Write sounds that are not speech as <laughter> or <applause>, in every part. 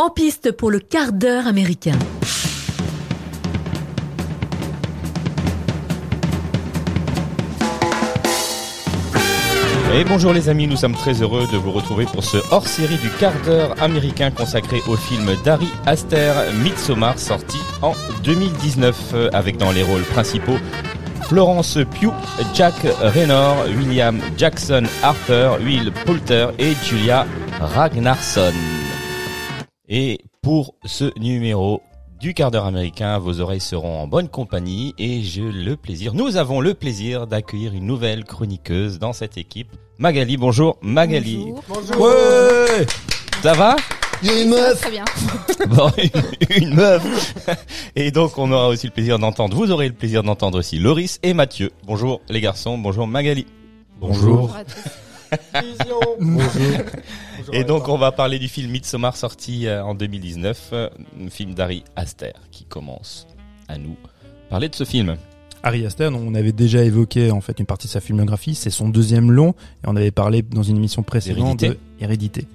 En piste pour le quart d'heure américain. Et bonjour les amis, nous sommes très heureux de vous retrouver pour ce hors-série du quart d'heure américain consacré au film d'Harry Aster, Midsommar, sorti en 2019, avec dans les rôles principaux Florence Pugh, Jack Raynor, William Jackson Harper, Will Poulter et Julia Ragnarsson. Et pour ce numéro du quart d'heure américain, vos oreilles seront en bonne compagnie et j'ai le plaisir, nous avons le plaisir d'accueillir une nouvelle chroniqueuse dans cette équipe. Magali, bonjour Magali. Bonjour. Ouais Ça va? Il y a une meuf. Très bien. <laughs> Bon, une, une meuf. Et donc, on aura aussi le plaisir d'entendre, vous aurez le plaisir d'entendre aussi Loris et Mathieu. Bonjour les garçons, bonjour Magali. Bonjour à tous. Bonjour. Et donc, on va parler du film Midsommar sorti euh, en 2019, euh, un film d'Harry Aster qui commence à nous parler de ce film. Harry Aster, on avait déjà évoqué en fait une partie de sa filmographie, c'est son deuxième long, et on avait parlé dans une émission précédente Hérédité. de Hérédité,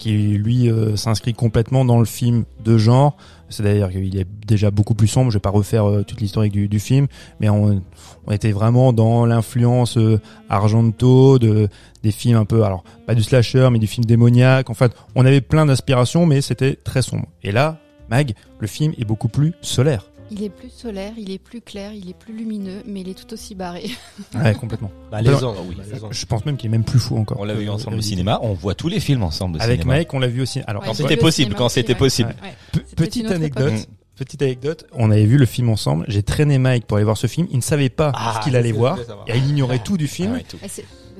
qui lui euh, s'inscrit complètement dans le film de genre. C'est d'ailleurs qu'il est déjà beaucoup plus sombre. Je vais pas refaire euh, toute l'historique du, film, mais on, on était vraiment dans l'influence euh, Argento de des films un peu, alors pas du slasher, mais du film démoniaque. En fait, on avait plein d'inspirations, mais c'était très sombre. Et là, Mag, le film est beaucoup plus solaire. Il est plus solaire, il est plus clair, il est plus lumineux, mais il est tout aussi barré. <laughs> Ouais, complètement. Bah, les ans, oui. les ans. Je pense même qu'il est même plus fou encore. On l'a vu ensemble au cinéma, on voit tous les films ensemble au Avec cinéma. Mike, on l'a vu aussi. Alors, Ouais, Quand c'était possible, quand c'était possible. Ouais. pe- C'était petite anecdote. époque. Petite anecdote, on avait vu le film ensemble. J'ai traîné Mike pour aller voir ce film. Il ne savait pas Ah, ce qu'il allait voir. Et il ignorait tout du film. Ah ouais, tout.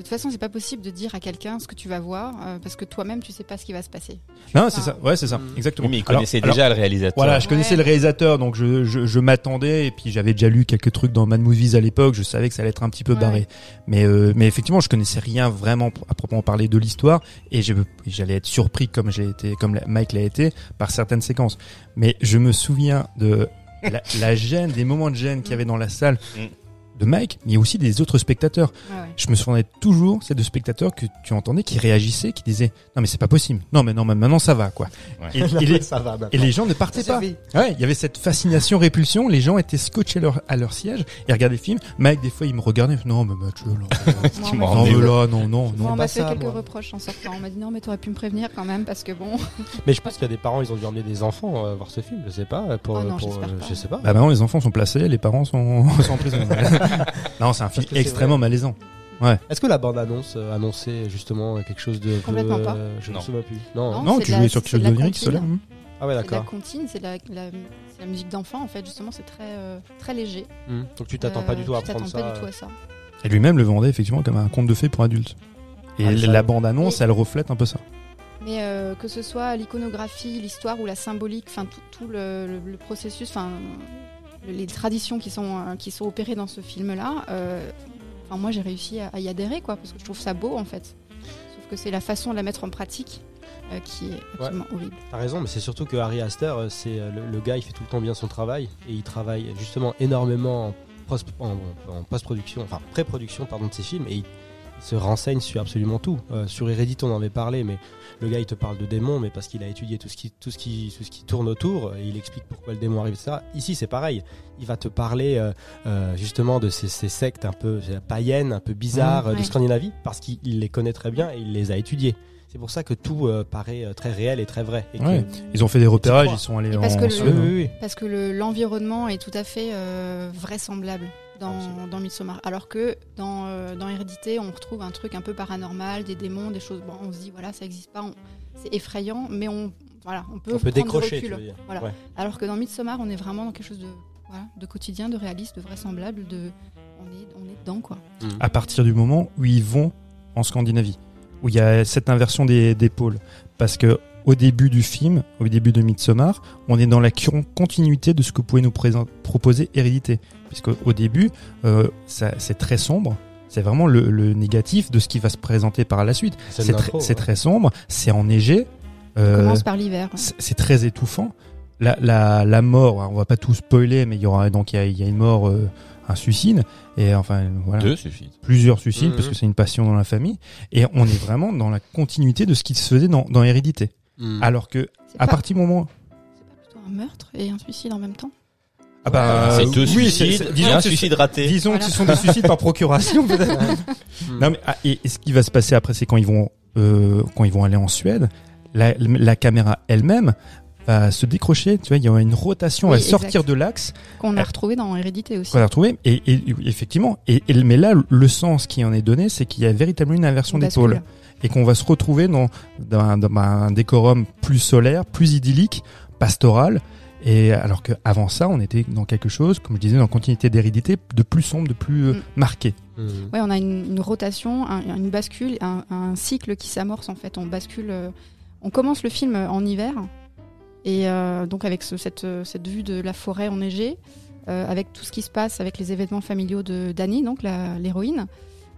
De toute façon, c'est pas possible de dire à quelqu'un ce que tu vas voir euh, parce que toi-même, tu sais pas ce qui va se passer. non, c'est ça. Ouais, c'est ça. Mm. Exactement. Oui, mais il Alors- connaissait alors, déjà le réalisateur. Voilà, je connaissais Ouais. le réalisateur, donc je, je, je m'attendais, et puis j'avais déjà lu quelques trucs dans Mad Movies à l'époque, je savais que ça allait être un petit peu Ouais. barré. Mais, euh, mais effectivement, je connaissais rien vraiment à proprement parler de l'histoire, et j'allais être surpris comme j'ai été, comme Mike l'a été, par certaines séquences. Mais je me souviens de la, la gêne, des moments de gêne qu'il y avait dans la salle Mm. De Mike, mais aussi des autres spectateurs. Ouais, ouais. Je me souvenais toujours, ces deux spectateurs que tu entendais qui réagissaient, qui disaient, non mais c'est pas possible. Non mais non, mais maintenant ça va, quoi. Ouais. Et, <laughs> et les, ça va. et les gens ne partaient pas. Ouais, il y avait cette fascination répulsion. Les gens étaient scotchés à leur, à leur siège et regardaient le film. Mike des fois il me regardait. Non mais Mathieu, là, non <laughs> rendez mais là, non non non. on m'a fait ça, quelques moi. reproches en sortant. On m'a dit non, mais t'aurais pu me prévenir quand même parce que bon. <laughs> Mais je pense qu'il y a des parents, ils ont dû emmener des enfants euh, voir ce film. Je sais pas. Pour, Oh non, pour, euh, pas. je sais pas. Bah maintenant les enfants sont placés, les parents sont, sont en prison. Non, c'est un film c'est extrêmement malaisant. Est-ce que la bande annonce euh, annonçait justement quelque chose de Complètement pas. euh, Je ne Non. me souviens plus. Non. Non. Non, c'est tu de jouais la- sur c'est quelque chose de la comptine. hum. Ah ouais, C'est de la d'accord. comptine, c'est de la, la- c'est la musique d'enfant en fait. Justement, c'est très euh, très léger. Hmm. Donc tu t'attends pas du tout à tu t'attends prendre ça. pas du tout à ça. Et lui-même le vendait effectivement comme un conte de fées pour adultes. Et Ah, ça- la bande annonce, Oui. elle reflète un peu ça. Mais euh, que ce soit l'iconographie, l'histoire ou la symbolique, enfin tout, tout le, le- le processus, enfin les traditions qui sont euh, qui sont opérées dans ce film-là, euh, enfin moi j'ai réussi à, à y adhérer quoi, parce que je trouve ça beau en fait. Sauf que c'est la façon de la mettre en pratique euh, qui est absolument horrible. T'as raison, mais c'est surtout que Harry Astor, c'est le, le gars, il fait tout le temps bien son travail et il travaille justement énormément en post- en, en post-production, enfin pré-production pardon de ses films et il se renseigne sur absolument tout. Euh, sur Hérédite, on en avait parlé, mais le gars, il te parle de démons, mais parce qu'il a étudié tout ce qui, tout ce qui, tout ce qui tourne autour et il explique pourquoi le démon arrive, etc. Ici, c'est pareil. Il va te parler euh, euh, justement de ces, ces sectes un peu païennes, un peu bizarres Mmh, de. Scandinavie, parce qu'il il les connaît très bien et il les a étudiées. C'est pour ça que tout euh, paraît euh, très réel et très vrai. Et que- Ouais. Ils ont fait des repérages, ils sont allés Et en parce que le- Suède. Oui, oui, oui. Parce que le- l'environnement est tout à fait euh, vraisemblable dans, dans Midsommar. Alors que dans, euh, dans Hérédité, on retrouve un truc un peu paranormal, des démons, des choses. Bon, on se dit, voilà, ça n'existe pas, on- c'est effrayant, mais on, voilà, on peut, On peut prendre du décrocher, recul. tu veux dire. Voilà. Ouais. Alors que dans Midsommar, on est vraiment dans quelque chose de, voilà, de quotidien, de réaliste, de vraisemblable, de, on, est, on est dedans, quoi. à partir du moment où ils vont en Scandinavie, où il y a cette inversion des, des pôles. Parce que au début du film, au début de Midsommar, on est dans la con- continuité de ce que pouvait nous proposer Hérédité. Puisque au début, euh, ça- c'est très sombre. C'est vraiment le, le négatif de ce qui va se présenter par la suite. C'est c'est ouais. très sombre, c'est enneigé. On euh, commence par l'hiver. hein. c'est très étouffant. La, la, la mort, on va pas tout spoiler, mais il y aura donc il y a, il y a une mort, euh, un suicide, et enfin voilà Deux suffit. plusieurs suicides parce que c'est une passion dans la famille et on est vraiment dans la continuité de ce qui se faisait dans, dans Hérédité. Mm. Alors que à pas- partir du moment C'est pas plutôt un meurtre et un suicide en même temps ah bah c'est deux oui, suicides, disons un que c'est- suicide raté. Disons Voilà. que ce sont des suicides par procuration peut-être. <laughs> Mm. Non mais ah, et, et ce qui va se passer après, c'est quand ils vont euh, quand ils vont aller en Suède, la, la caméra elle-même va se décrocher. Tu vois, il y aura une rotation, Oui, elle va sortir de l'axe qu'on a Euh, retrouvé dans Hérédité aussi. qu'on a retrouvé. Et, et- effectivement, et, et- mais là, le sens qui en est donné, c'est qu'il y a véritablement une inversion pôles et qu'on va se retrouver dans, dans, un- dans un décorum plus solaire, plus idyllique, pastoral. Et alors que avant ça, on était dans quelque chose, comme je disais, dans la continuité d'hérédité, de plus sombre, de plus euh, Mm. marqué. Mm. Ouais, on a une, une rotation, un- une bascule, un, un cycle qui s'amorce en fait. On bascule, euh, on commence le film en hiver et euh, donc avec ce- cette, euh, cette vue de la forêt enneigée, euh, avec tout ce qui se passe, avec les événements familiaux de Dani, donc la- l'héroïne,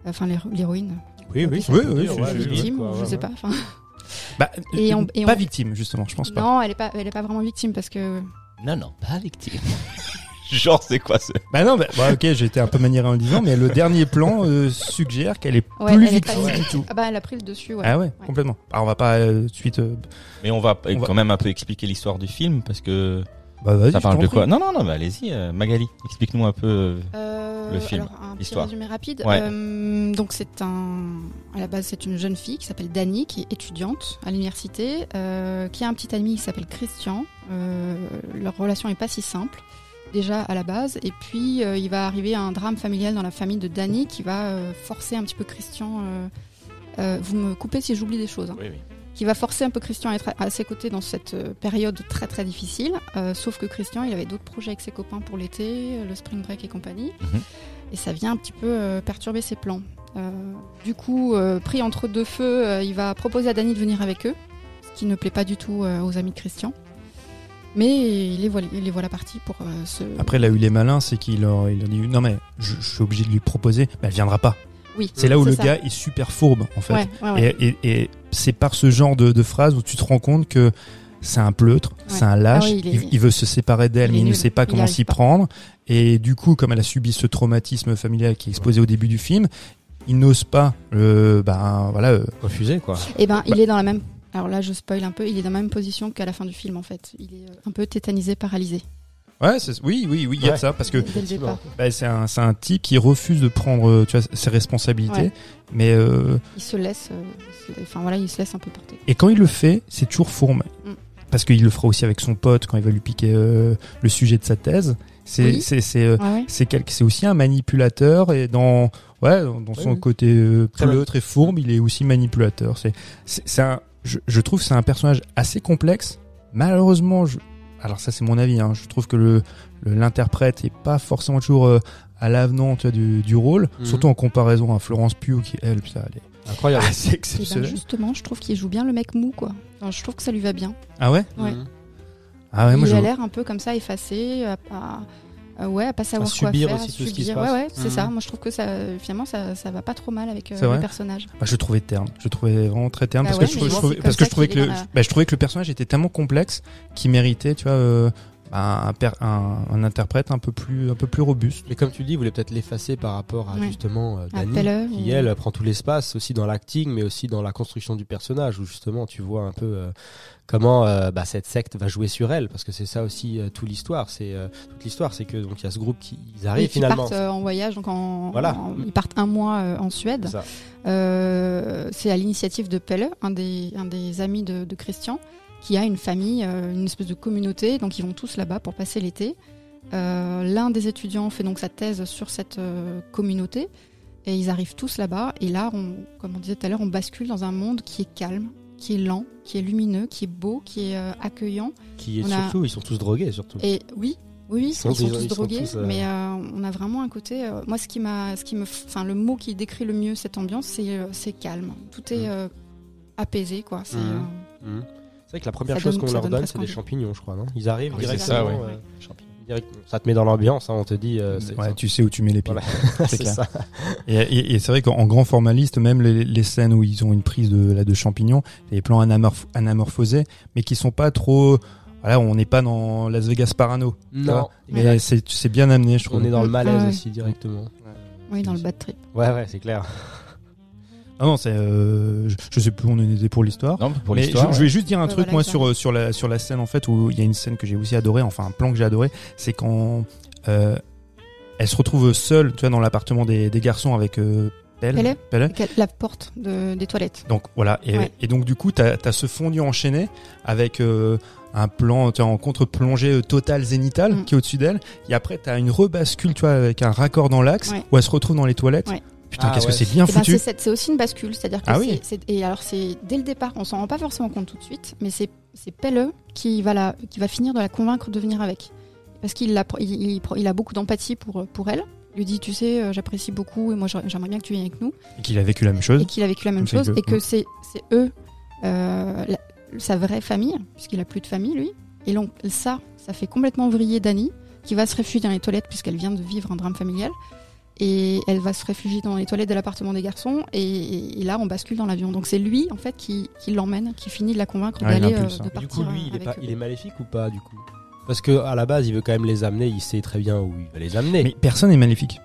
enfin l'héro- l'héroïne, Oui, oui, Oui, oui, oui, ouais, oui, oui, victime, quoi, je ouais, sais ouais. pas. <laughs> Bah, Et euh, on- et pas on- victime, justement, je pense pas. Non, elle est pas, elle est pas vraiment victime parce que Non, non, pas victime. <laughs> <laughs> Genre, c'est quoi ce Bah non, bah, bah, ok, j'ai été un peu maniéré en le disant, mais le dernier plan euh, suggère qu'elle est Ouais, plus elle est pas du tout. ah bah elle a pris le dessus. Ouais. Ah ouais, complètement. Alors on va pas euh, tout de suite. euh, Mais on va On va- quand même un peu expliquer l'histoire du film parce que bah vas-y. ça je parle t'en de prie. quoi? Non, non, non, mais allez-y, euh, Magali, explique-nous un peu. euh, Euh, Le film, alors, un petit l'histoire. résumé rapide. Ouais. Euh, donc c'est un, à la base c'est une jeune fille qui s'appelle Dani, qui est étudiante à l'université, euh, qui a un petit ami qui s'appelle Christian. Euh, leur relation est pas si simple déjà à la base, et puis euh, il va arriver un drame familial dans la famille de Dani qui va euh, forcer un petit peu Christian. euh, vous me coupez si j'oublie des choses. hein Oui, oui. qui va forcer un peu Christian à être à, à ses côtés dans cette période très très difficile. Sauf que Christian, il avait d'autres projets avec ses copains pour l'été, le spring break et compagnie. Mhm. Et ça vient un petit peu perturber ses plans. Du coup, pris entre deux feux, il va proposer à Danny de venir avec eux, ce qui ne plaît pas du tout aux amis de Christian. Mais il les voilà, il les voilà partis pour euh, se... Après, là où il est malin, c'est qu'il leur, il leur dit non mais je, je suis obligé de lui proposer. Bah, elle viendra pas. Oui, C'est là où le ça. gars est super fourbe en fait. Ouais, ouais, ouais. Et, et, et c'est par ce genre de, de phrase où tu te rends compte que c'est un pleutre, c'est un lâche. Ah oui, il est- il, il veut se séparer d'elle, il mais il ne sait pas comment s'y pas. prendre. Et du coup, comme elle a subi ce traumatisme familial qui est exposé au début du film, il n'ose pas, euh, ben voilà. euh, Refusé, quoi. Eh ben, il est dans la même. Alors là, je spoil un peu. Il est dans la même position qu'à la fin du film, en fait. Il est euh, un peu tétanisé, paralysé. Ouais, oui, oui, oui, il y a Ouais. de ça parce que bah, c'est un, type qui refuse de prendre, euh, tu vois, ses responsabilités. Ouais. Mais euh, Il se laisse. euh, Enfin voilà, il se laisse un peu porter. et quand il le fait, c'est toujours fourme. Mm. Parce qu'il le fera aussi avec son pote quand il va lui piquer euh, le sujet de sa thèse. C'est Oui. c'est c'est euh, Ouais, ouais. c'est quel- c'est aussi un manipulateur et dans ouais dans dans son côté euh, Très pleutre et fourbe, il est aussi manipulateur. C'est un je, je trouve que c'est un personnage assez complexe. Malheureusement, je, alors ça c'est mon avis. Hein, je trouve que le le- l'interprète est pas forcément toujours euh, à l'avenant tu vois, du, du rôle, Mhm. surtout en comparaison à Florence Pugh qui elle, putain, elle est Incroyable. assez Et ben exceptionnelle. justement, je trouve qu'il joue bien le mec mou, quoi. Enfin, je trouve que ça lui va bien. Ah ouais? Ouais. Mhm. Ah ouais, moi il je a l'air un peu comme ça, effacé, à- à- ouais, à pas savoir quoi subir faire, aussi à tout ce qui se subir. passe. Ouais, ouais, c'est Mhm. ça. Moi, je trouve que ça, finalement, ça, ça va pas trop mal avec euh, le personnage. Bah, je trouvais terne. Je trouvais vraiment très terne Bah parce ouais, que je, trouvais- je parce que je trouvais que le, la- bah, je trouvais que le personnage était tellement complexe qu'il méritait, tu vois, euh, un, per- un, un interprète un peu plus, un peu plus robuste. Mais comme tu le dis, vous voulez peut-être l'effacer par rapport à Ouais. justement euh, Dani, qui ou- elle prend tout l'espace aussi dans l'acting, mais aussi dans la construction du personnage, où justement tu vois un peu euh, comment euh, bah, cette secte va jouer sur elle, parce que c'est ça aussi euh, toute l'histoire. C'est euh, toute l'histoire, c'est que donc il y a ce groupe qui ils qui finalement. partent euh, en voyage, donc en, Voilà. en- ils partent un mois euh, en Suède. C'est. Euh, à l'initiative de Pelle, un des, un des amis de, de Christian, qui a une famille, euh, une espèce de communauté, donc ils vont tous là-bas pour passer l'été. Euh, L'un des étudiants fait donc sa thèse sur cette euh, communauté, et ils arrivent tous là-bas, et là, on, comme on disait tout à l'heure, on bascule dans un monde qui est calme, qui est lent, qui est lumineux, qui est beau, qui est euh, accueillant. Qui est On a- surtout, ils sont tous drogués surtout. Et oui, oui, oui, ils sont, Ils sont- tous ils sont drogués, tous, mais on a vraiment un côté. moi, ce qui m'a, ce qui me, enfin, le mot qui décrit le mieux cette ambiance, c'est, calme. Tout est euh, apaisé, quoi. C'est. C'est vrai que la première Ça chose qu'on leur donne c'est des champignons, je crois, non? Ils arrivent Oui, directement. ça, ouais. euh, direct- ça te met dans l'ambiance, hein, on te dit. euh, Ouais, tu sais où tu mets les pieds. Voilà. <laughs> c'est clair. ça. Et, et- et c'est vrai qu'en grand formaliste, même les, les scènes où ils ont une prise de, là, de champignons, les plans anamorph- anamorphosés, mais qui sont pas trop. Voilà, on n'est pas dans Las Vegas Parano. Non, mais c'est c'est bien amené, je trouve. on est dans le malaise Ah ouais. aussi directement. oui, dans le bad trip. Ouais, ouais, c'est clair. Ah non, c'est, euh, je, je sais plus où on en était pour l'histoire. Non, pour Mais l'histoire. je, je vais juste dire un truc moi sur sur la sur la scène en fait où il y a une scène que j'ai aussi adoré, enfin un plan que j'ai adoré, c'est quand euh, elle se retrouve seule, tu vois, dans l'appartement des, des garçons avec euh, Pelle. Pelle. Pelle. Avec La porte de- des toilettes. Donc voilà, et, Ouais. et donc du coup, t'as as ce fondu enchaîné avec euh, un plan tu vois, en contre-plongée euh, total zénital Mm. qui est au-dessus d'elle, et après t'as une rebascule, tu vois, avec un raccord dans l'axe Ouais. où elle se retrouve dans les toilettes. Ouais. Putain, Ah qu'est-ce ouais. que c'est bien Eh ben, foutu. c'est c'est aussi une bascule, c'est-à-dire que Ah c'est- oui. c'est- et alors c'est dès le départ, on s'en rend pas forcément compte tout de suite, mais c'est c'est Pelle qui va la qui va finir de la convaincre de venir avec, parce qu'il a il, il- il a beaucoup d'empathie pour pour elle. Il lui dit tu sais euh, j'apprécie beaucoup et moi j'aimerais bien que tu viennes avec nous Et qu'il a vécu la même chose. et qu'il a vécu la même chose et que c'est c'est eux euh, la- sa vraie famille puisqu'il a plus de famille lui et donc ça ça fait complètement vriller Dani qui va se réfugier dans les toilettes puisqu'elle vient de vivre un drame familial et elle va se réfugier dans les toilettes de l'appartement des garçons et, et là on bascule dans l'avion donc c'est lui en fait qui, qui l'emmène qui finit de la convaincre Ouais, il d'aller euh, hein. de Du partir coup, lui, il est, avec pas, eux. il est maléfique ou pas, du coup? Parce que à la base, il veut quand même les amener, il sait très bien où il va les amener. Mais personne n'est maléfique.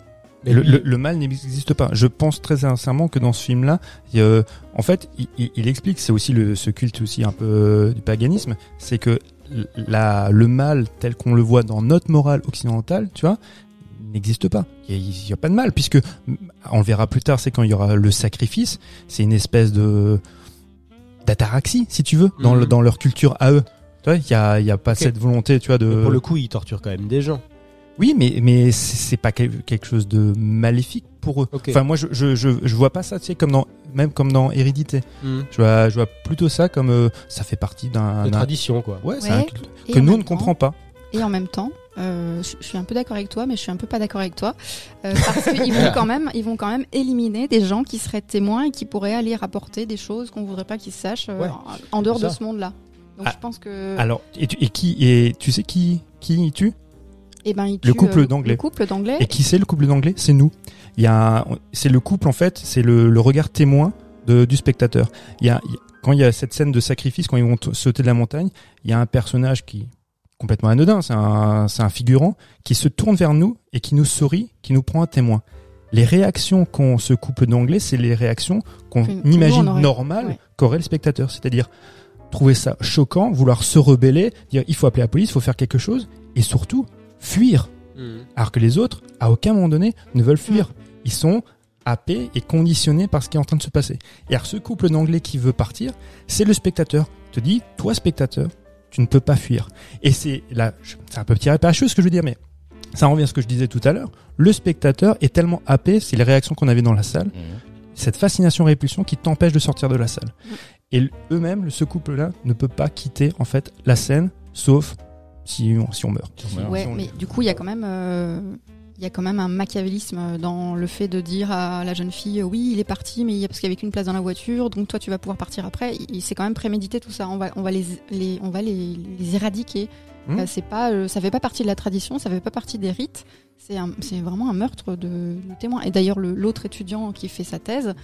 Mais le, lui- le- le mal n'existe pas. Je pense très sincèrement que dans ce film-là, en fait, il, il- il explique, c'est aussi le, ce culte aussi un peu euh, du paganisme, c'est que la, le mal tel qu'on le voit dans notre morale occidentale, tu vois, n'existe pas. Il n'y a, pas de mal, puisque on le verra plus tard, c'est quand il y aura le sacrifice, c'est une espèce de d'ataraxie, si tu veux, dans, Mhm. le, dans leur culture à eux. Tu vois, il y a, y a pas cette volonté, tu vois, de. Mais pour le coup, il torture quand même des gens. Oui, mais mais c'est pas quel- quelque chose de maléfique pour eux. Enfin, moi, je, je je je vois pas ça, tu sais, comme dans même comme dans Hérédité. Hmm. Je vois je vois plutôt ça comme euh, ça fait partie d'un tradition, quoi. ouais, c'est Ouais, un que nous on ne comprend pas. Et en même temps, euh, je, suis un peu d'accord avec toi, mais je suis un peu pas d'accord avec toi, euh, parce qu'ils vont <laughs> quand même, ils vont quand même éliminer des gens qui seraient témoins et qui pourraient aller rapporter des choses qu'on voudrait pas qu'ils sachent euh, Ouais, en, en dehors de ce monde-là. Donc Ah, je pense que, Alors et, tu, et qui et tu sais qui qui tue? Eh ben, ils le tuent, couple d'Anglais. Le couple d'anglais. et qui c'est le couple d'anglais? C'est nous. Il y a c'est le couple en fait, c'est le, le regard témoin de, du spectateur. Il y a il quand il y a cette scène de sacrifice quand ils vont sauter de la montagne, il y a un personnage qui complètement anodin, c'est un, c'est un figurant qui se tourne vers nous et qui nous sourit, qui nous prend un témoin. Les réactions qu'ont ce couple d'anglais, c'est les réactions qu'on imagine aurait- normales ouais. qu'aurait le spectateur. C'est-à-dire trouver ça choquant, vouloir se rebeller, dire il faut appeler la police, il faut faire quelque chose, et surtout fuir. Hmm. Alors que les autres, à aucun moment donné, ne veulent fuir. Ils sont happés et conditionnés par ce qui est en train de se passer. Et alors ce couple d'anglais qui veut partir, c'est le spectateur. Il te dit, toi spectateur, tu ne peux pas fuir. Et c'est là, c'est un peu petit réparacheux ce que je veux dire, mais ça revient à ce que je disais tout à l'heure. Le spectateur est tellement happé, c'est les réactions qu'on avait dans la salle, Mhm. cette fascination-répulsion qui t'empêche de sortir de la salle. Mm. Et eux-mêmes, ce couple-là, ne peut pas quitter en fait la scène, sauf si on, si on meurt. Ouais, Si on- mais du coup, il y a quand même, euh, il y a quand même un machiavélisme dans le fait de dire à la jeune fille, oui, il est parti, mais il y a parce qu'il y avait qu'une place dans la voiture, donc toi, tu vas pouvoir partir après. C'est quand même prémédité tout ça. On va, on va les, les- on va les, les éradiquer. Hmm. Euh, c'est pas, euh, ça fait pas partie de la tradition, ça fait pas partie des rites. C'est, vraiment un meurtre de, de témoin. Et d'ailleurs, le- l'autre étudiant qui fait sa thèse,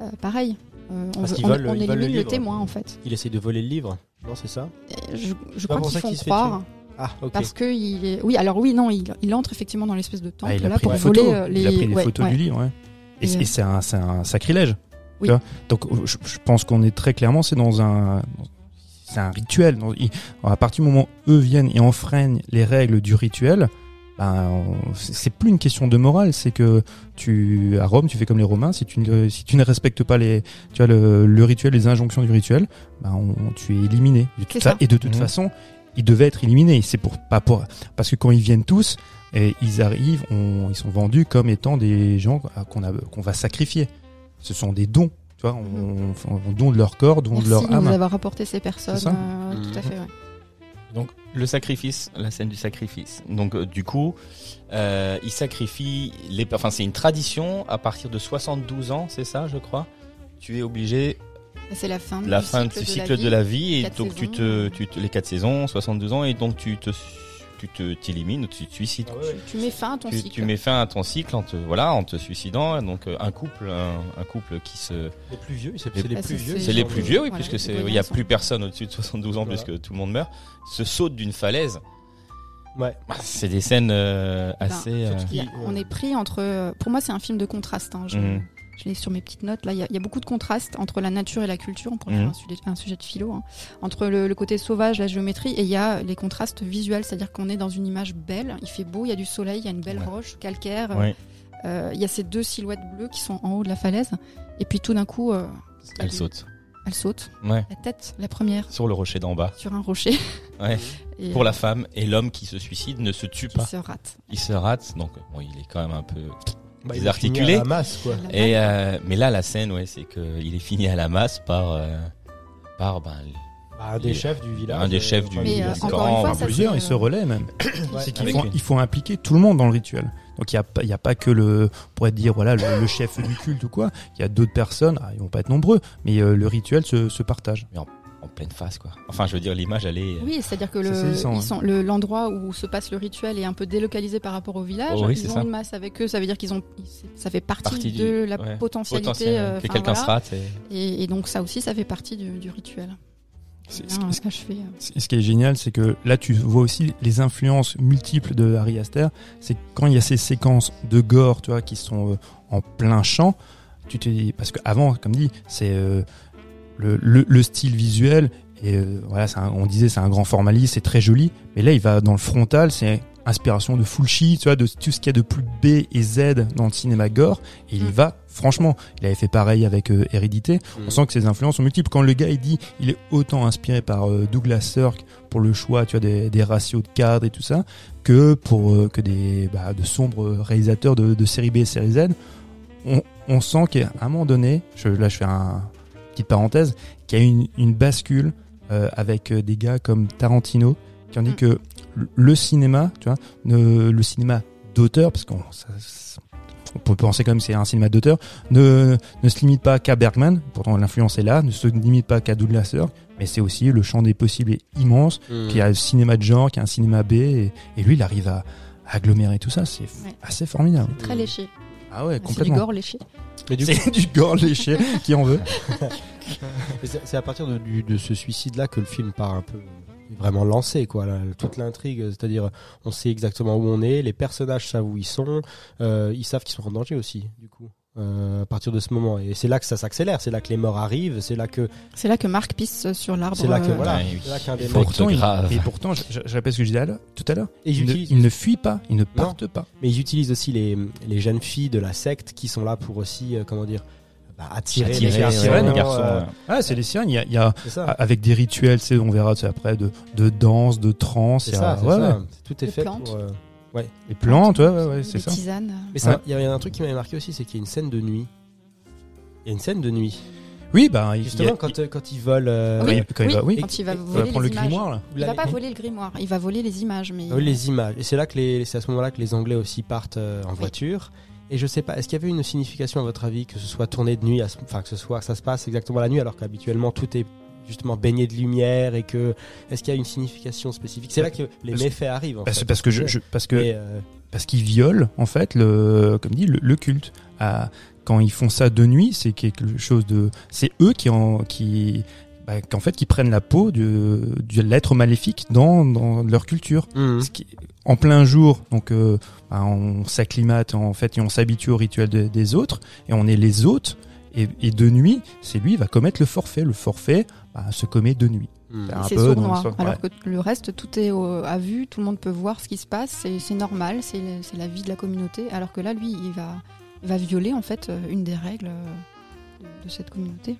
euh, pareil. euh, on Parce veut- qu'ils on, veulent- on ils veulent le élimine le, témoin en fait. Il essaye de voler le livre Non, c'est ça? Je, je crois qu'ils font fait croire. Ah, ok. Parce que il est... oui, alors oui, non, il, il entre effectivement dans l'espèce de temple Ah, il a là pris pour des voler photos. euh, les. Il a pris des ouais, photos ouais. du livre, ouais. Et, Et, c'est- euh, et c'est un, c'est un sacrilège. Oui. Tu vois Donc, je, je pense qu'on est très clairement, c'est dans un, c'est un rituel. À partir du moment où eux viennent et enfreignent les règles du rituel, ben, on- c'est c'est plus une question de morale, c'est que tu, à Rome, tu fais comme les Romains. Si tu ne, si tu ne respectes pas les, tu vois, le, le rituel, les injonctions du rituel, ben, on- tu es éliminé. De toute C'est fa- ça. Et de toute Mhm. façon, ils devaient être éliminés. C'est pour, pas pour, parce que quand ils viennent tous, et ils arrivent, on, ils sont vendus comme étant des gens qu'on a, qu'on va sacrifier. Ce sont des dons, tu vois, on, on, on donne de leur corps, don de Merci leur de nous âme. avoir apporté ces personnes. Euh, Mhm. Tout à fait, ouais. Donc le sacrifice, la scène du sacrifice. Donc euh, du coup, euh, il sacrifie les. Enfin, c'est une tradition à partir de 72 ans, c'est ça, je crois. Tu es obligé C'est la fin. la du fin du cycle de la vie et donc tu te, tu te- les quatre saisons, 72 ans et donc tu te tu te t'élimines, tu te suicides. Ah ouais. Tu mets fin à ton Tu, cycle. tu mets fin à ton cycle en te voilà en te suicidant donc euh, un couple un, un couple qui se Les plus vieux, c'est Les- Ah, plus vieux. c'est- c'est les plus vieux oui voilà, puisque il y a plus personne au-dessus de 72 ans Voilà. puisque tout le monde meurt se saute d'une falaise Ouais. Bah, c'est des scènes euh, assez euh, a- on est pris entre. Pour moi, c'est un film de contraste. hein. Je, Mhm. Je l'ai sur mes petites notes. Là, il y, a- il y a beaucoup de contrastes entre la nature et la culture. On pourrait faire un sujet, un sujet de philo. hein. Entre le, le côté sauvage, la géométrie, et il y a les contrastes visuels, c'est-à-dire qu'on est dans une image belle. Il fait beau, il y a du soleil, il y a une belle Ouais. roche calcaire. Ouais. Euh, Il y a ces deux silhouettes bleues qui sont en haut de la falaise. Et puis tout d'un coup, euh, Elle saute. elle saute. Ouais. La tête, la première, Sur le rocher d'en bas. sur un rocher. <laughs> Ouais. Et, Pour la femme et l'homme qui se suicide ne se tue pas. se rate. Il se rate, donc bon, il est quand même un peu. Bah, Des il est fini articulés. à la masse, quoi. La Et euh, mais là, la scène, ouais, c'est que il est fini à la masse par euh, par ben, Bah, un des chefs du village. Un des euh, chefs du village. c'est encore une grand, fois, enfin, ça, plusieurs, ils se relaient même. <coughs> Ouais. c'est qu'il faut, une- il faut impliquer tout le monde dans le rituel. Donc il n'y a, pas- il y a pas que le, on pourrait dire voilà le, le chef du culte ou quoi. Il y a d'autres personnes, ah, ils vont pas être nombreux, mais euh, le rituel se, se partage. en pleine face, quoi. Enfin, je veux dire, l'image, elle est. Oui, c'est-à-dire que le, ouais. le- l'endroit où se passe le rituel est un peu délocalisé par rapport au village. Oh oui, ils ont ça. une masse avec eux, ça veut dire qu'ils ont, ça fait partie, Partie du- de la ouais. potentialité. potentiel euh, que enfin, quelqu'un voilà. se rate. et- Et, et donc ça aussi, ça fait partie du, du rituel. Bien, achevé, euh. Ce qui est génial, c'est que là, tu vois aussi les influences multiples de Harry Aster. C'est quand il y a ces séquences de gore, tu vois, qui sont euh, en plein champ, tu te dis, parce qu'avant, comme dit, c'est euh, le, le, le style visuel, et euh, voilà, un- on disait, c'est un grand formaliste, c'est très joli, mais là, il va dans le frontal, c'est inspiration de Fulci, tu vois, de tout ce qu'il y a de plus B et Z dans le cinéma gore, et il y Mm. va, franchement, il avait fait pareil avec euh, Hérédité, Mm. on sent que ses influences sont multiples. Quand le gars il dit il est autant inspiré par euh, Douglas Sirk pour le choix, tu vois, des, des ratios de cadres et tout ça, que pour euh, que des bah, de sombres réalisateurs de, de série B et série Z, on, on sent qu'à un moment donné, je, là je fais un petite parenthèse, qu'il y a une, une bascule euh, avec euh, des gars comme Tarantino qui ont dit Mm. que le- cinéma, tu vois, ne- le cinéma d'auteur, parce qu'on on peut penser quand même que c'est un cinéma d'auteur, ne, ne se limite pas qu'à Bergman, pourtant l'influence est là, ne se limite pas qu'à Douglas Sirk, mais c'est aussi le champ des possibles est immense, Mm. qu'il y a le cinéma de genre, qu'il y a un cinéma B, et, et lui il arrive à, à agglomérer tout ça, c'est Ouais. assez formidable. Très léché. Ah ouais, C'est du complètement. gore léché. Mais du coup, C'est du gore léché, qui en veut <laughs> C'est c'est à partir de, du- de ce suicide-là que le film part un peu vraiment lancé, quoi. là, toute l'intrigue, c'est-à-dire, on sait exactement où on est, les personnages savent où ils sont, euh, ils savent qu'ils sont en danger aussi, du coup. Euh, à partir de ce moment, et c'est là que ça s'accélère, c'est là que les morts arrivent, c'est là que C'est là que Marc pisse sur l'arbre. c'est là que euh, voilà, ouais, oui. là qu'un des Pourtant, il- grave. et pourtant, je, je- je répète ce que je disais tout à l'heure, et ils ils ne, utilisent, ils ne fuient pas, ils ne partent pas. mais ils utilisent aussi les, les jeunes filles de la secte qui sont là pour aussi, euh, comment dire, bah, attirer, Attirer, les garçons, les euh, garçons, ouais. Ah, c'est les sirènes, il y a, il y a- c'est ça, avec des rituels, on verra après, de, de danse, de trance, c'est a- ça, c'est ouais, ça. ouais. tout est fait plantes. pour, euh, les plantes, ouais, ouais, ouais, c'est ça. tisanes. Mais ça, Ouais. il y a un truc qui m'avait marqué aussi, c'est qu'il y a une scène de nuit. Il y a une scène de nuit. Oui, bah, il, Justement, il a- quand, euh, quand ils volent. euh, quand il- quand il va, oui, Quand il va Et- il va voler prendre le les grimoire, là. Il va pas voler le grimoire, il va voler les images. Mais oui, les images. Et c'est là que les, c'est à ce moment-là que les Anglais aussi partent euh, en voiture. Et je sais pas, est-ce qu'il y avait une signification à votre avis que ce soit tourné de nuit, à enfin que ce soit que ça se passe exactement la nuit, alors qu'habituellement tout est justement baigné de lumière et que est-ce qu'il y a une signification spécifique? C'est là que les Parce- méfaits arrivent. En Parce, fait. parce que je, je- parce que euh, parce qu'ils violent en fait le comme dit le, le culte à, quand ils font ça de nuit c'est quelque chose de c'est eux qui en qui bah, qu'en fait qui prennent la peau du, de l'être maléfique dans, dans leur culture. Ce qui- en plein jour donc euh, bah, on s'acclimate en fait et on s'habitue au rituel de- des autres et on est les hôtes et, et de nuit c'est lui il va commettre le forfait le forfait bah, se commet de nuit Mhm. C'est dans sournois. l'histoire, Alors ouais. que le reste, tout est au- à vue, tout le monde peut voir ce qui se passe, c'est normal, c'est la vie de la communauté. Alors que là, lui, il va, il va violer en fait euh, une des règles euh, de, de cette communauté.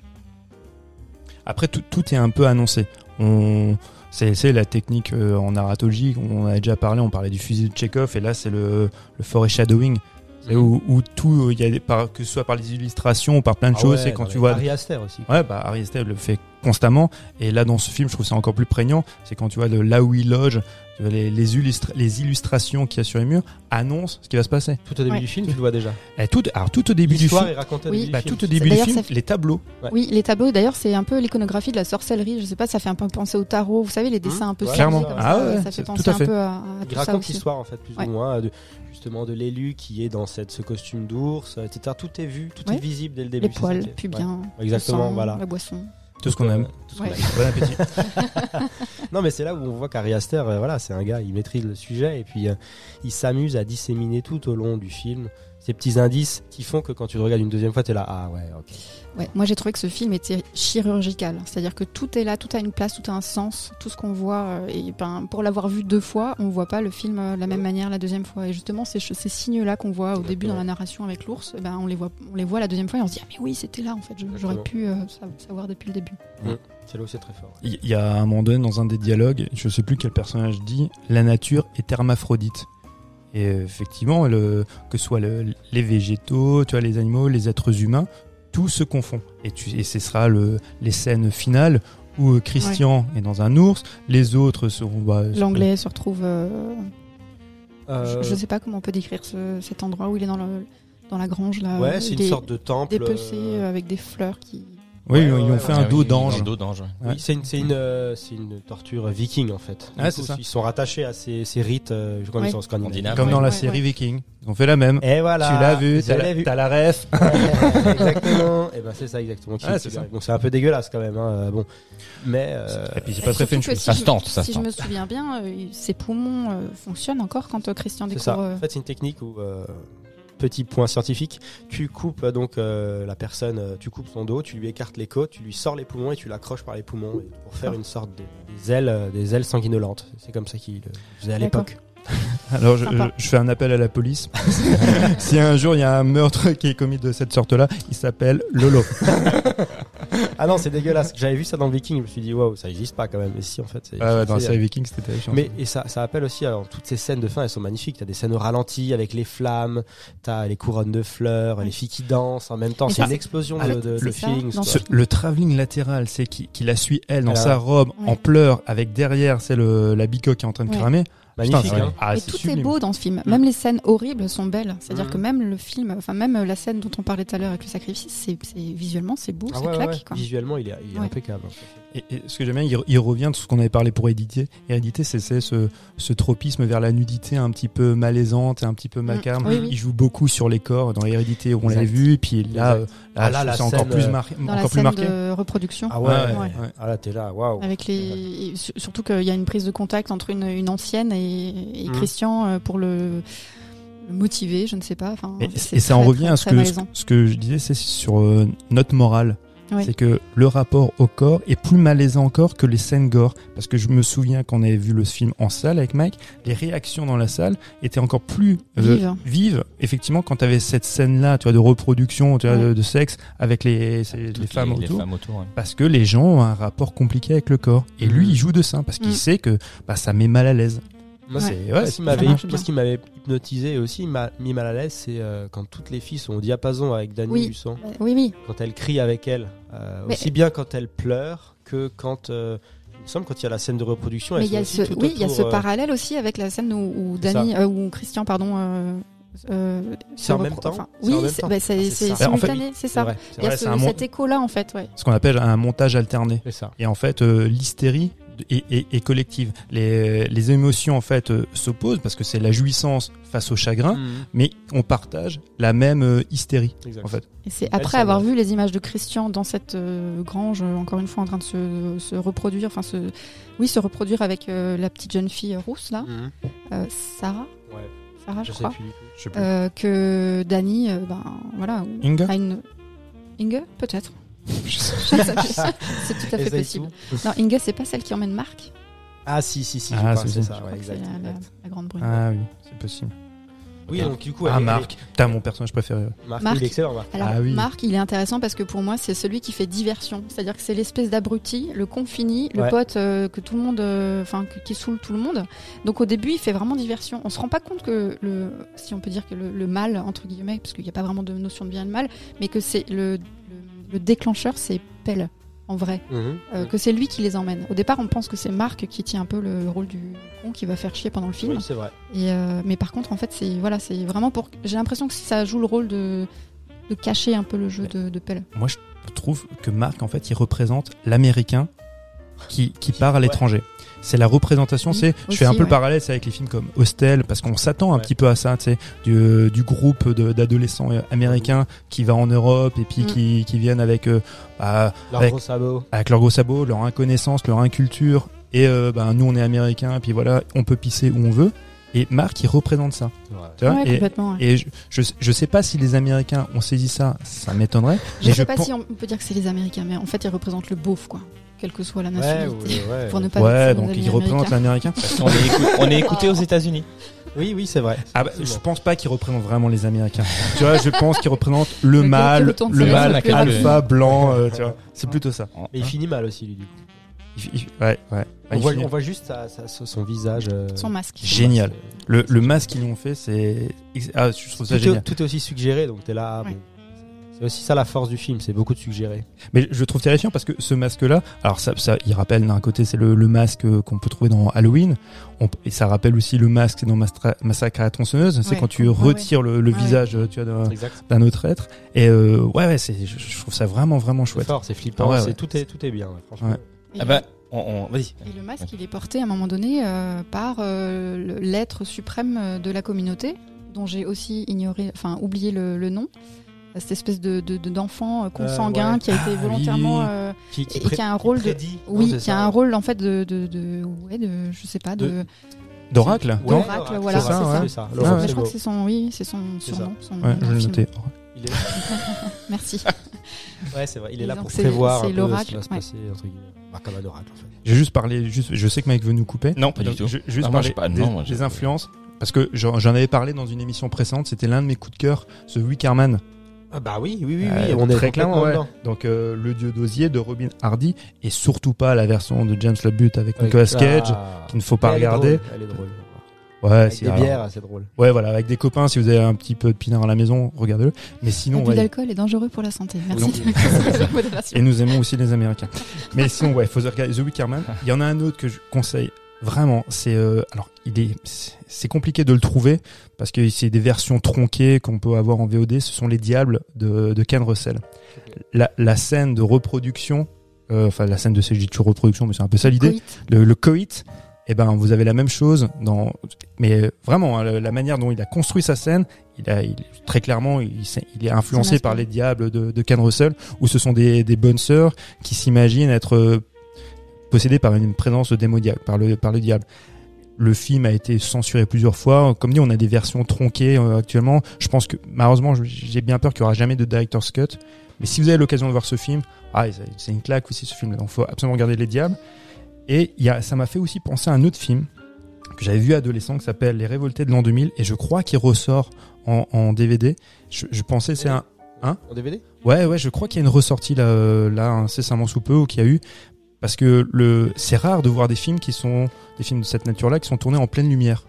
Après, tout, tout est un peu annoncé. On, c'est, la technique euh, en narratologie. On en a déjà parlé. On parlait du fusil de Chekhov, et là, c'est le, le foreshadowing. C'est où, où tout, il y a des, par, que ce soit par les illustrations ou par plein de Ah choses, ouais, c'est quand tu vois. Harry Aster aussi. Ouais, bah Harry Styles le fait constamment. Et là, dans ce film, je trouve que c'est encore plus prégnant. C'est quand tu vois le, là où il loge, tu vois, les, les, illustra- les illustrations qu'il y a sur les murs annoncent ce qui va se passer. Tout au début Ouais. du film, tu le vois déjà. Et tout, alors tout au début du L'histoire film, Oui. bah, film. tout au début du film, ça fait- les tableaux. Ouais. Oui, les tableaux, d'ailleurs, c'est un peu l'iconographie de la sorcellerie. Je sais pas, ça fait un peu penser au tarot. Vous savez, les dessins un peu Ouais, clairement. comme Ah ça, ça fait tout penser à un peu à, à Il tout ça raconte aussi. l'histoire en fait plus ou moins de, justement de l'élu qui est dans cette, ce costume d'ours, etc. Tout est vu, tout est visible dès le début. Les ça poils, pubiens, Ouais, exactement, voilà. la boisson. Tout ce qu'on Euh, aime. tout ce qu'on Ouais. aime. Bon appétit. <laughs> Non, mais c'est là où on voit qu'Ari Aster, euh, voilà, c'est un gars, il maîtrise le sujet et puis euh, il s'amuse à disséminer tout au long du film ces petits indices qui font que quand tu le regardes une deuxième fois, t'es là, ah ouais, ok. Ouais, moi j'ai trouvé que ce film était chirurgical, c'est-à-dire que tout est là, tout a une place, tout a un sens, tout ce qu'on voit. euh, et ben, pour l'avoir vu deux fois, on voit pas le film euh, de la même manière la deuxième fois. Et justement, ces, ces signes-là qu'on voit au début dans la narration avec l'ours, eh ben, on les voit, on les voit la deuxième fois et on se dit ah mais oui c'était là en fait, j'aurais pu euh, sa- savoir depuis le début. C'est là où c'est très fort. Il y a un moment donné dans un des dialogues, je sais plus quel personnage dit, la nature est hermaphrodite. Et euh, effectivement, le, que ce soit le- les végétaux, tu vois, les animaux, les êtres humains, tout se confond. Et, tu, et ce sera le, les scènes finales où euh, Christian est dans un ours, les autres seront. Bah, L'anglais se retrouve, euh, Euh, je, je sais pas comment on peut décrire ce- cet endroit où il est dans, le, dans la grange là, ouais, c'est une sorte de temple. dépecé euh, avec des fleurs qui. Oui, Ouais, ils ouais, ont ouais, fait ouais. un Ah dos d'ange. un dos d'ange. ouais. Oui, c'est une, c'est une, euh, c'est une torture viking en fait. Ah, c'est coup, ça. Ils sont rattachés à ces, ces rites, euh, sont scandinaves. Scandinaves. Comme dans Ouais, la série ouais. Viking. Ils ont fait la même. Et voilà. tu l'as vu, je t'as la, vu. t'as la ref. <laughs> exactement. Et ben c'est ça exactement. Ah, c'est ça. Donc c'est un peu dégueulasse quand même. Hein. euh, Bon, mais euh, Et puis c'est pas très que Ça si se je- tente, ça Si je me souviens bien, euh, ses poumons euh, fonctionnent encore quand euh, Christian c'est découvre. ça. euh, En fait, c'est une technique où euh, petit point scientifique, tu coupes euh, donc euh, la personne, euh, tu coupes son dos, tu lui écartes les côtes, tu lui sors les poumons et tu l'accroches par les poumons pour faire une sorte de, des ailes, des ailes sanguinolentes. C'est comme ça qu'il faisait à l'époque. <laughs> Alors je, fais un appel à la police. <laughs> si un jour il y a un meurtre qui est commis de cette sorte-là, il s'appelle Lolo. <laughs> Ah non, c'est dégueulasse. J'avais vu ça dans le Viking, je me suis dit waouh, ça existe pas quand même. Mais si en fait, c'est. Ah ouais, dans la c'est- série Viking, c'était terrifiant. Mais et ça, ça appelle aussi alors, toutes ces scènes de fin, elles sont magnifiques. T'as des scènes au ralenti avec les flammes, t'as les couronnes de fleurs, les filles qui dansent en même temps. C'est une explosion en de, feelings. Ce- le travelling latéral, c'est qui, qui la suit elle dans sa robe Ouais. en pleurs, avec derrière c'est le la bicoque qui est en train de Ouais. cramer. Magnifique. Putain, c'est- hein. ah, c'est tout sublime. est beau dans ce film. Mm. Même les scènes horribles sont belles. C'est-à-dire Mm. que même le film, enfin même la scène dont on parlait tout à l'heure avec le sacrifice, c'est c'est- visuellement c'est beau, Ah ça ouais, ouais, claque. ouais. Quoi. Visuellement, il est, il est Ouais. impeccable. Et, et ce que j'aime bien, il, il revient de ce qu'on avait parlé pour Hérédité. Hérédité, c'est c'est ce, ce tropisme vers la nudité un petit peu malaisante et un petit peu macabre. Mm. Oui, oui. Il joue beaucoup sur les corps dans Hérédité où on l'avait vu. Et puis là, Exact. euh, Ah, là, la c'est encore plus, euh, marqué, Dans la encore plus scène marqué. de reproduction. Ah ouais, Ouais, ouais. ouais. Ah là, t'es là, waouh. Avec les, surtout qu'il y a une prise de contact entre une, une ancienne et, et Mm. Christian euh, pour le, motiver, je ne sais pas. Enfin, Et, c'est et ça en revient à ce très que, ce, malaisant. ce que je disais, c'est sur euh, notre morale. Oui. C'est que le rapport au corps est plus malaisant encore que les scènes gore. Parce que je me souviens qu'on avait vu le film en salle avec Mike, les réactions dans la salle étaient encore plus euh, Vives. vives. Effectivement, quand tu avais cette scène-là, tu vois, de reproduction, tu vois, Ouais. de, de sexe avec les, les femmes les autour. femmes autour, ouais. Parce que les gens ont un rapport compliqué avec le corps. Et lui, Mhm. il joue de ça parce qu'il Mm. sait que bah, ça met mal à l'aise. Moi, c'est, Ouais, moi, ce qui m'avait, hypnotisé et aussi m'a mis mal à l'aise, c'est euh, quand toutes les filles sont au diapason avec Dani Oui. Husson, Oui, oui. quand elle crie avec elle, euh, Mais- aussi bien quand elle pleure que quand, euh, il me semble, quand il y a la scène de reproduction. Mais il y a ce, oui, il y a ce euh, parallèle aussi avec la scène où, où Dani, euh, où Christian, pardon. euh, C'est en même temps enfin, Oui, même c'est bah, c'est- Ah, simultané, c'est ça. Il y a ce- cet écho-là, en fait, ouais. Ce qu'on appelle un montage alterné. c'est ça. Et en fait, euh, l'hystérie est collective. Les, les émotions en fait euh, s'opposent parce que c'est la jouissance face au chagrin, Mhm. mais on partage la même euh, hystérie Exact. en fait. Et c'est après avoir vu les images de Christian dans cette euh, grange, encore une fois en train de se, se reproduire, enfin se, oui, se reproduire avec euh, la petite jeune fille rousse là, Mhm. euh, Sarah, Ouais, Sarah, je, je sais crois, plus. Je sais plus. euh, que Dani, euh, ben voilà, a une Inge, peut-être. Je sais pas, c'est tout à fait possible. Non, Inge, c'est pas celle qui emmène Marc? Ah si si si, je Ah, c'est ça. ouais, exact, la, la- exact. la grande brune. Ah oui, c'est possible. Oui, donc du coup, ah elle- Marc, t'as mon personnage préféré. Marc, Marc. il est excellent. Marc. Alors, Ah oui. Marc, il est intéressant parce que pour moi, c'est celui qui fait diversion. C'est-à-dire que c'est l'espèce d'abruti, le con fini, le Ouais. pote euh, que tout le monde, euh, enfin, qui saoule tout le monde. Donc au début, il fait vraiment diversion. On se rend pas compte que le, si on peut dire que le, le mal entre guillemets, parce qu'il n'y a pas vraiment de notion de bien et de mal, mais que c'est le, le, le déclencheur, c'est Pelle en vrai, Mhm. Euh, que c'est lui qui les emmène. Au départ, on pense que c'est Marc qui tient un peu le, le rôle du con qui va faire chier pendant le film. Oui, c'est vrai. Et euh, mais par contre, en fait, c'est voilà, c'est vraiment pour. J'ai l'impression que ça joue le rôle de, de cacher un peu le jeu de, de Pelle. Moi, je trouve que Marc, en fait, il représente l'américain qui, qui part à Ouais. l'étranger. C'est la représentation, Oui, c'est, je fais un peu le parallèle c'est avec les films comme Hostel, parce qu'on s'attend un Ouais. petit peu à ça, tu sais, du, du groupe de- d'adolescents américains qui va en Europe et puis Mm. qui, qui viennent avec, euh, bah, Leur Avec- gros sabot. avec leurs gros sabots, leur inconnaissance, leur inculture, et euh, ben, nous on est américains, et puis voilà, on peut pisser où on veut. Et Marc, il représente ça. Ouais. Tu vois Ouais, et, complètement. ouais. et je, je, je sais pas si les Américains ont saisi ça, ça m'étonnerait. Je mais sais pas si on peut dire que c'est les Américains, mais en fait, ils représentent le beauf, quoi. Quelle que soit la nationalité. ouais, ouais. Pour ne pas Ouais, donc ils représentent américains. l'américain. On est, écou- on est écouté aux États-Unis. Oui, oui, c'est vrai. Ah bah, je pense pas qu'ils représentent vraiment les Américains. <laughs> tu vois, je pense qu'ils représentent le Le mâle, le mâle alpha blanc, euh, tu vois. C'est plutôt ça. Mais il finit mal aussi, lui. du coup. Il- il- ouais, ouais. On il voit, finit- on voit juste sa- sa- son visage. euh, Son masque. Génial. Le, le masque qu'ils lui ont fait, c'est. Ah, je trouve ça Tout, génial. est, tout est aussi suggéré, donc t'es là. ah, Ouais. bon. C'est aussi ça la force du film, c'est beaucoup de suggéré. Mais je trouve terrifiant parce que ce masque-là, alors ça, ça, il rappelle d'un côté, c'est le, le masque euh, qu'on peut trouver dans Halloween, On- et ça rappelle aussi le masque dans Mastra- Massacre à la tronçonneuse. C'est Ouais, quand tu ouais, retires le, le Ouais, visage, euh, tu vois, d'un- autre être. Et euh, ouais, ouais, c'est, je, je trouve ça vraiment, vraiment C'est chouette. fort, c'est flippant, Ah ouais, c'est-. Tout, est, tout est bien, franchement. Ah bah, on, on- vas-y. et le masque, il est porté à un moment donné euh, par euh, l'être suprême de la communauté, dont j'ai aussi ignoré, enfin oublié le, le nom. Cette espèce de de- de- d'enfant euh, consanguin ouais. qui a été Ah, oui, volontairement oui. euh, Qui, Et qui a un rôle de- non, oui, qui a un rôle en fait de de, de ouais de je sais pas de, D'oracle Ouais, non Oracle, voilà, c'est ça. ça. Ouais, je crois que c'est son oui c'est son C'est son Ouais, je l'ai noté. Il est- <laughs> Merci. <laughs> Ouais, c'est vrai. Il est là pour c'est- prévoir c'est un l'oracle, ouais. Bah, comme un oracle, en fait. J'ai juste parlé, juste, je sais que Mike veut nous couper. Non, pas du tout. je- juste Ah, moi, parler pas- des, non, des influences. Parce que j'en j'en avais parlé dans une émission précédente, c'était l'un de mes coups de cœur, ce Wickerman. Ah bah oui, oui, oui, oui. Euh, on est très clairement, ouais. Donc euh, le dieu d'osier de Robin Hardy et surtout pas la version de James Labute avec Avec- Nicolas Cage Ah. qu'il ne faut pas Elle est regarder. drôle, Elle est drôle. Ouais, Avec si, des alors- bières, c'est drôle. Ouais, voilà, avec des copains, si vous avez un petit peu de pinard à la maison, regardez-le. Mais sinon, L'abus ouais. d'alcool est dangereux pour la santé. Merci. <laughs> Et nous aimons aussi les Américains. Mais sinon, ouais, faut regarder The Wickerman. Il y en a un autre que je conseille vraiment. C'est euh, alors, il est, c'est- compliqué de le trouver parce que c'est des versions tronquées qu'on peut avoir en VOD. Ce sont les Diables de, de Ken Russell. La, la scène de reproduction, euh, enfin la scène de CG de reproduction, mais c'est un peu ça l'idée. Le, le coït. Eh ben, vous avez la même chose dans, mais vraiment, hein, la, manière dont il a construit sa scène, il a, il, très clairement, il, il est influencé par les diables de, de Ken Russell, où ce sont des, des bonnes sœurs qui s'imaginent être possédées par une présence démoniaque, par le, par le diable. Le film a été censuré plusieurs fois. Comme dit, on a des versions tronquées euh, actuellement. Je pense que, malheureusement, j'ai bien peur qu'il y aura jamais de director's cut. Mais si vous avez l'occasion de voir ce film, ah, c'est- une claque aussi ce film. Donc, faut absolument regarder les diables. Et y a, ça m'a fait aussi penser à un autre film que j'avais vu adolescent qui s'appelle Les Révoltés de l'an 2000 et je crois qu'il ressort en, en DVD. Je, je pensais c'est un En DVD ouais ouais je crois qu'il y a une ressortie là euh, là incessamment sous peu ou qu'il y a eu parce que le c'est rare de voir des films qui sont des films de cette nature là qui sont tournés en pleine lumière.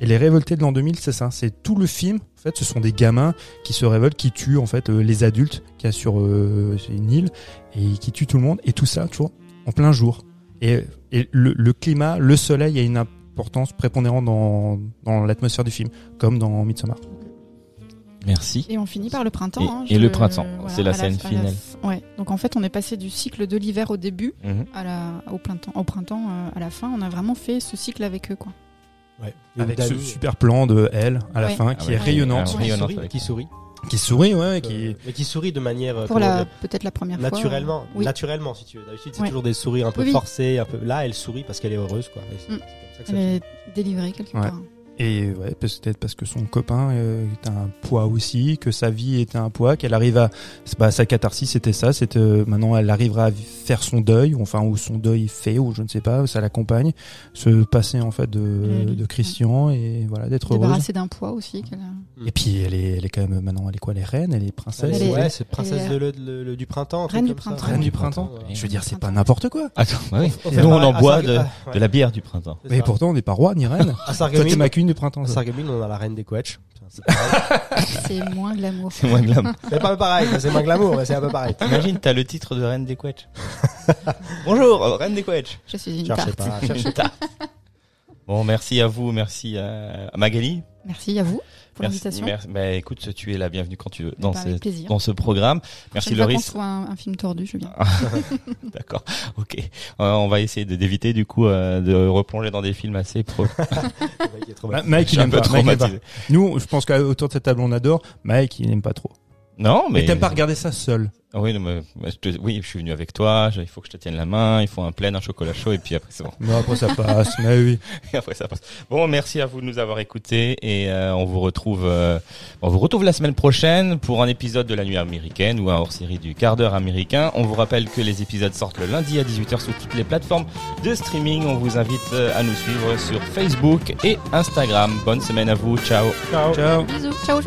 Et les révoltés de l'an 2000, c'est ça, c'est tout le film. En fait, ce sont des gamins qui se révoltent, qui tuent en fait euh, les adultes qu'il y a sur euh, c'est une île et qui tuent tout le monde et tout ça toujours en plein jour. Et, et le, le climat, le soleil a une importance prépondérante dans, dans l'atmosphère du film, comme dans Midsommar. Merci. Et on finit par le printemps. Et- hein, et le printemps, voilà, c'est la scène finale. ouais. Donc en fait, on est passé du cycle de l'hiver au début Mhm. à la, au printemps, au printemps euh, à la fin. On a vraiment fait ce cycle avec eux, quoi. Ouais. Avec ce super plan de elle à la Ouais. fin, Ah qui ouais. est rayonnante, Ah qui, ouais. rayonnante sourit, avec qui sourit. qui sourit, ouais, Euh, qui mais qui sourit de manière euh, Pour la peut-être la première fois. naturellement, Oui. naturellement si tu veux. D'habitude c'est Ouais. toujours des sourires un peu Oui, forcés, un peu. Là elle sourit parce qu'elle est heureuse quoi. Mm. c'est comme ça que Elle ça est délivrée quelque Ouais. part. Et ouais, peut-être parce que son copain euh, est un poids aussi, que sa vie était un poids, qu'elle arrive à, c'est bah, sa catharsis c'était ça, c'était euh, maintenant elle arrivera à faire son deuil, ou enfin ou son deuil fait, ou je ne sais pas, ça l'accompagne, se passer en fait de, Mm. de Christian et voilà d'être heureuse. Débarrassée d'un poids aussi. a- Et puis elle est, elle est quand même maintenant, elle est quoi, elle est reine, elle est princesse, Elle est- ouais, c'est princesse elle est- de le- le- le- du printemps. Reine du printemps. reine du printemps. ouais. Je veux dire, c'est pas n'importe quoi. Attends, bah oui. Nous, on pareil en boit de, ah, de la bière du printemps. Mais pourtant on n'est pas roi ni reine. à Toi t'es Du printemps. Sarreguemines, on a la reine des Quetch. <laughs> C'est moins glamour. C'est moins glam. C'est pas pareil, c'est moins glamour, mais c'est un peu pareil. T'imagines, t'as le titre de Reine des Quetch. <laughs> Bonjour, Reine des Quetch. Je suis une Cherchez tarte. pas, cherchez <laughs> pas. Bon, merci à vous, merci à à Magali. Merci à vous pour Merci, l'invitation. merci. Bah, écoute, tu es la bienvenue quand tu veux dans, Bah, ce, dans ce programme. Merci Loris. soit un, un film tordu, je viens. <laughs> D'accord. Ok. Euh, on va essayer de d'éviter du coup euh, de replonger dans des films assez pro. <laughs> Mike il aime <laughs> pas. Mike, il aime pas. traumatisé. Nous, je pense qu'autour de cette table on adore. Mike il aime pas trop. Non, mais. Mais t'aimes pas regarder ça seul? Oui, non, mais, je te- oui, je suis venu avec toi. je- Il faut que je te tienne la main. Il faut un plaid, un chocolat chaud, et puis après c'est bon. Mais après ça passe, mais oui. <laughs> Et après ça passe. Bon, merci à vous de nous avoir écoutés et euh, on vous retrouve, euh, on vous retrouve la semaine prochaine pour un épisode de la nuit américaine ou un hors-série du quart d'heure américain. On vous rappelle que les épisodes sortent le lundi à 18h sur toutes les plateformes de streaming. On vous invite euh, à nous suivre sur Facebook et Instagram. Bonne semaine à vous. Ciao. Ciao. Bisous, ciao.